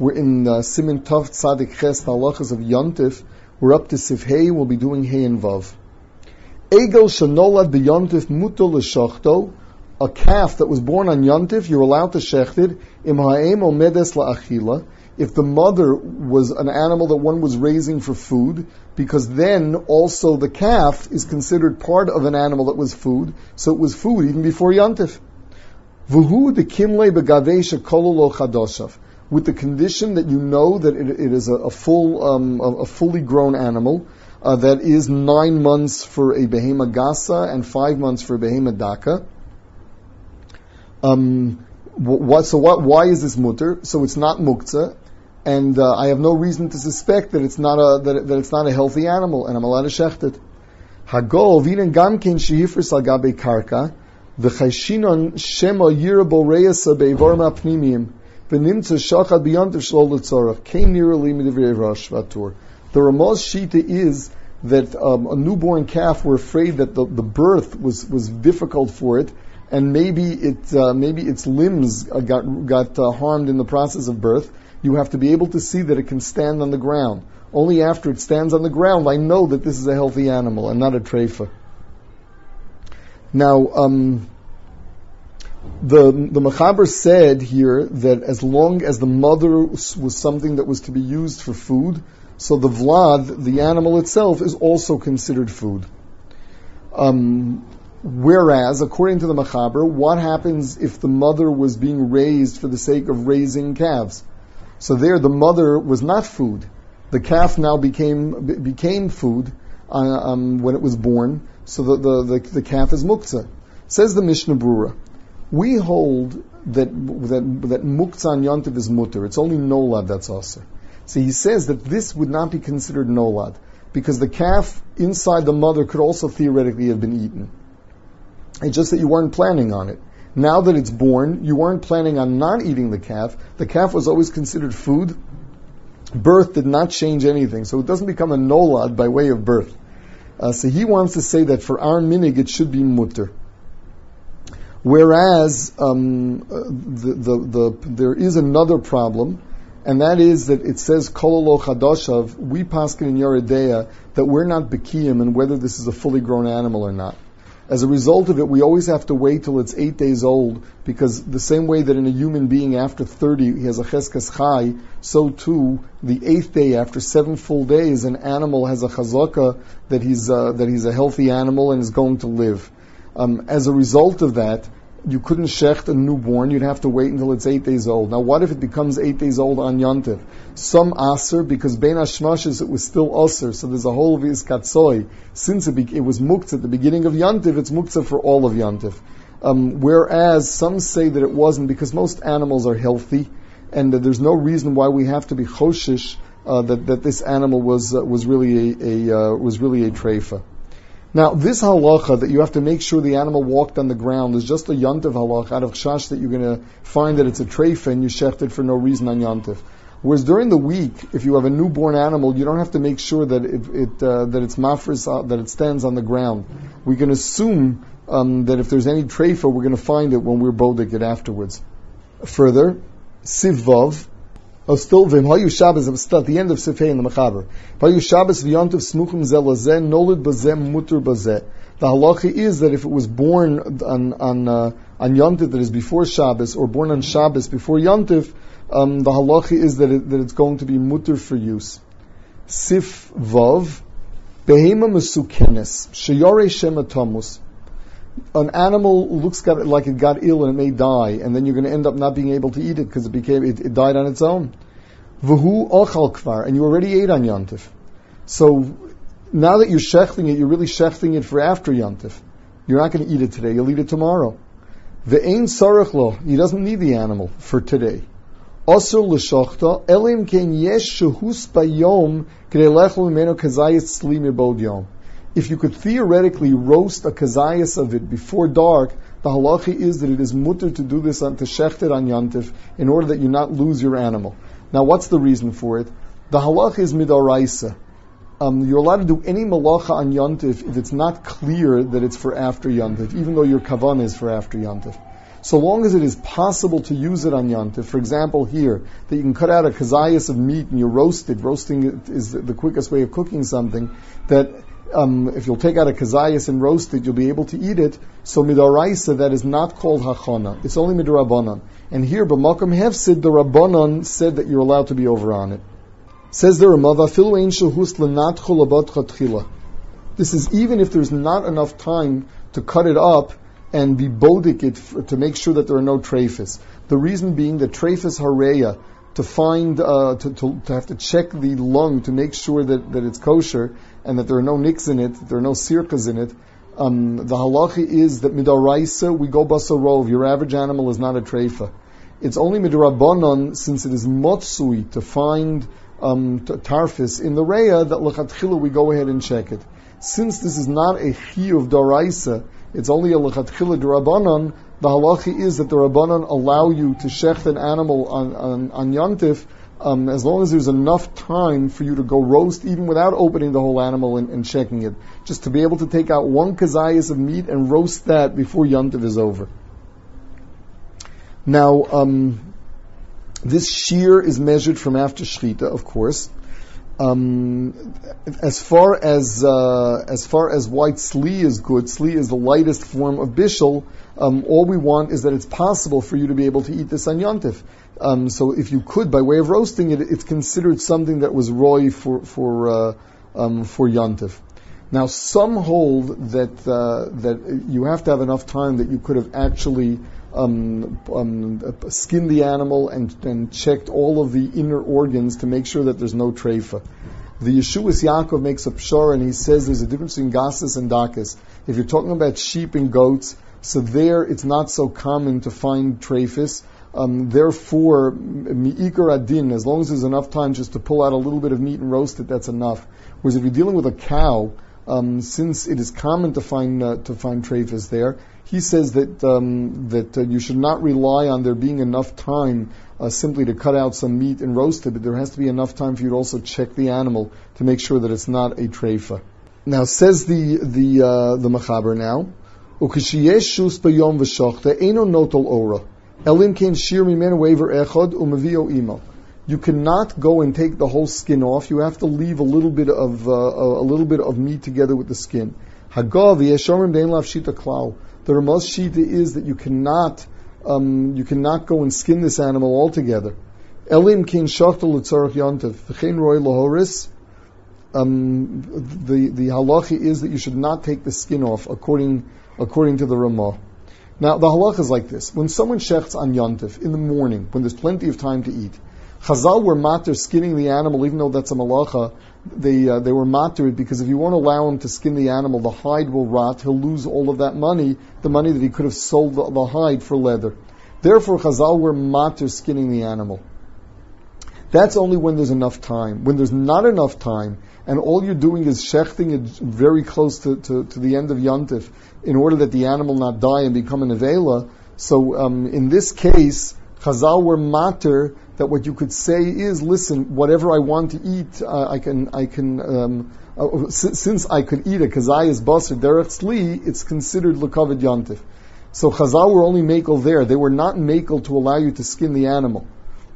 We're in uh, Siman Tov Tzadik Ches, the halachas of Yontif. We're up to Sif Hey, we'll be doing Hey and Vav. Egel shenolad b'Yontif muto l'shachto, a calf that was born on Yontif, you're allowed to shecht it, im ha'em omedes la'achila, if the mother was an animal that one was raising for food, because then also the calf is considered part of an animal that was food, so it was food even before Yontif. Vuhu de kimle begavesha kololo chadoshav with the condition that you know that it, it is a, a full, um, a, a, fully grown animal uh, that is nine months for a behema gasa and five months for a behema daka. Um, what, so what, why is this mutter? So it's not muktzah, and uh, I have no reason to suspect that it's not a that, that it's not a healthy animal, and I'm allowed to shecht it. Hagol vinen gamkin shehifris al gabe shema yirabo reyasa beivorim apnimiyim v'nimtza shachad b'yantiv shlol l'tzorach came nearly midivrei rosh vatur. The Ramah's Shita is that um, a newborn calf, we're afraid that the, the birth was, was difficult for it, and maybe it uh, maybe its limbs got got uh, harmed in the process of birth. You have to be able to see that it can stand on the ground. Only after it stands on the ground, I know that this is a healthy animal and not a treifa. Now, um, the the Mechaber said here that as long as the mother was something that was to be used for food, so the vlad, the animal itself, is also considered food. Um, whereas, according to the Mechaber, what happens if the mother was being raised for the sake of raising calves? So there, the mother was not food. The calf now became became food uh, um, when it was born. So the the, the, the calf is muktzah. Says the Mishnah Berurah. We hold that that that muktzah yontiv is mutter. It's only nolad that's also. So he says that this would not be considered nolad because the calf inside the mother could also theoretically have been eaten. It's just that you weren't planning on it. Now that it's born, you weren't planning on not eating the calf. The calf was always considered food. Birth did not change anything, so it doesn't become a nolad by way of birth. Uh, so he wants to say that for our minig it should be mutter. Whereas um, the, the, the, there is another problem, and that is that it says kololo chadoshav. We paskin in Yoreh Deah that we're not bekiyim and whether this is a fully grown animal or not. As a result of it, we always have to wait till it's eight days old, because the same way that in a human being after 30 he has a cheskas chai, so too the eighth day after seven full days, an animal has a chazaka that he's uh, that he's a healthy animal and is going to live. Um, as a result of that, you couldn't shecht a newborn, you'd have to wait until it's eight days old. Now, what if it becomes eight days old on Yontif? Some aser, because Ben Hashmashes it was still aser, so there's a whole of katsoy. Since it, be, it was muktzah at the beginning of Yontif, it's muktzah for all of Yontif. Um, whereas some say that it wasn't, because most animals are healthy, and uh, there's no reason why we have to be choshish uh, that, that this animal was, uh, was really a, a uh, was really a treifa. Now, this halacha that you have to make sure the animal walked on the ground is just a yontif halacha out of chash that you're going to find that it's a treifa and you shecht it for no reason on yontif. Whereas during the week, if you have a newborn animal, you don't have to make sure that it, it uh, that it's mafris uh, that it stands on the ground. We can assume um, that if there's any treifa, we're going to find it when we're bodik it afterwards. Further, sivvav Hayu Shabbos. The end of the. Hayu Shabbos smuchim nolid. The halacha is that if it was born on on uh, on Yontif that is before Shabbos, or born on Shabbos before Yontif, um, the halacha is that, it, that it's going to be mutter for use. Sif vav behema mesukenes shema tamus an animal looks like it got ill and it may die, and then you're going to end up not being able to eat it because it became it, it, died on its own. V'hu ochal kvar, and you already ate on yantif. So now that you're shechting it, you're really shechting it for after yantif. You're not going to eat it today. You'll eat it tomorrow. Ve'ein sarach lo, he doesn't need the animal for today. Osur l'shochta elim ken yesh shehus bayom k'dei lechel mimeno kazayis sli bod yom if you could theoretically roast a kazayas of it before dark, the halacha is that it is mutter to do this on to shechted on yantif in order that you not lose your animal. Now, what's the reason for it? The halacha is midaraisa. Um, you're allowed to do any malacha on yantif if it's not clear that it's for after yantif, even though your kavan is for after yantif. So long as it is possible to use it on Yantif, for example, here, that you can cut out a kazayas of meat and you roast it, roasting it is the quickest way of cooking something, that um, if you'll take out a kazayas and roast it, you'll be able to eat it. So midaraisa, that is not called hachana. It's only midarabanan. And here, b'makam hefsid, the rabbanon said that you're allowed to be over on it. Says the Ramava, This is even if there's not enough time to cut it up and be bodik it for, to make sure that there are no trafis. The reason being that trafis hareya, to find, uh, to, to, to, have to check the lung to make sure that, that it's kosher and that there are no nicks in it, there are no sirkas in it. Um, the halacha is that midaraisa we go basarov. Your average animal is not a treifa. It's only midrabanon since it is motsui to find um, tarfis in the reya that lachatchila we go ahead and check it. Since this is not a chi of daraisa, it's only a lechatchila drabanan. The halacha is that the rabbanon allow you to shecht an animal on on, on um, as long as there's enough time for you to go roast, even without opening the whole animal and, and checking it, just to be able to take out one kazayas of meat and roast that before yontif is over. Now, um, this shear is measured from after shchita, of course. Um, as far as uh, as far as white sli is good, sli is the lightest form of bishul. Um, all we want is that it's possible for you to be able to eat this on yontif. Um, so if you could, by way of roasting it, it's considered something that was roy for for uh, um, for yontif. Now, some hold that uh, that you have to have enough time that you could have actually um, um, skinned the animal and, and checked all of the inner organs to make sure that there's no treifa. The Yeshuos Yaakov makes a pshar and he says there's a difference between gases and dakas. If you're talking about sheep and goats, so there it's not so common to find trephis. Um, therefore, mi'ikar adin, as long as there's enough time just to pull out a little bit of meat and roast it, that's enough. Whereas if you're dealing with a cow, um, since it is common to find uh, to find trephis there, he says that um, that uh, you should not rely on there being enough time uh, simply to cut out some meat and roast it, but there has to be enough time for you to also check the animal to make sure that it's not a treifa. Now says the the uh, the machaber now, ukishiyeshus elim shir imo. You cannot go and take the whole skin off. You have to leave a little bit of uh, a little bit of meat together with the skin. Hagav shita klau. The Ramah's Shita is that you cannot um, you cannot go and skin this animal altogether. Elim kin shachtel v'chein roy lahoris. Um, the the halacha is that you should not take the skin off according according to the Ramah. Now the halacha is like this: when someone shechts on yontif in the morning, when there's plenty of time to eat, Chazal were matter skinning the animal, even though that's a malacha. They uh, they were matter because if you won't allow him to skin the animal, the hide will rot. He'll lose all of that money, the money that he could have sold the, the hide for leather. Therefore, Chazal were matter skinning the animal. That's only when there's enough time. When there's not enough time, and all you're doing is shechting it very close to, to, to the end of Yantif, in order that the animal not die and become an avela. So um, in this case, Chazal were matter that what you could say is, listen, whatever I want to eat, uh, I can, I can, um, uh, since I could eat a kazayas basar derech sli, it's considered lukavid yantif. So Chazal were only makel there. They were not makel to allow you to skin the animal.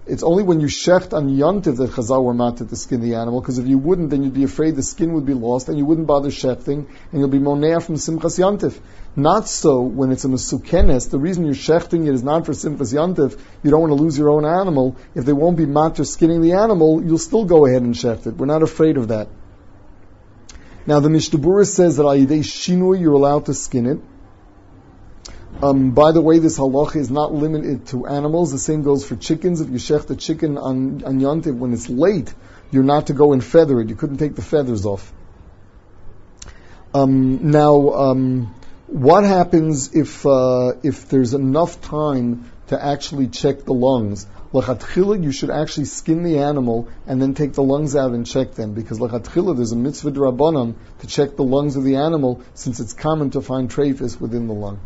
It's only when you shecht on yontiv that Chazal were matter to skin the animal, because if you wouldn't, then you'd be afraid the skin would be lost, and you wouldn't bother shechting, and you'll be monea from simchas yontiv. Not so when it's a mesukenes. The reason you're shechting it is not for simchas yontiv. You don't want to lose your own animal. If they won't be matter skinning the animal, you'll still go ahead and shecht it. We're not afraid of that. Now the Mishnah says that ayidei shinui you're allowed to skin it. Um, by the way, this halacha is not limited to animals. The same goes for chickens. If you shech the chicken on, on Yontiv when it's late, you're not to go and feather it. You couldn't take the feathers off. Um, now, um, what happens if uh, if there's enough time to actually check the lungs? Lachatchila, you should actually skin the animal and then take the lungs out and check them because lachatchila, there's a mitzvah drabanan to check the lungs of the animal since it's common to find trephis within the lung.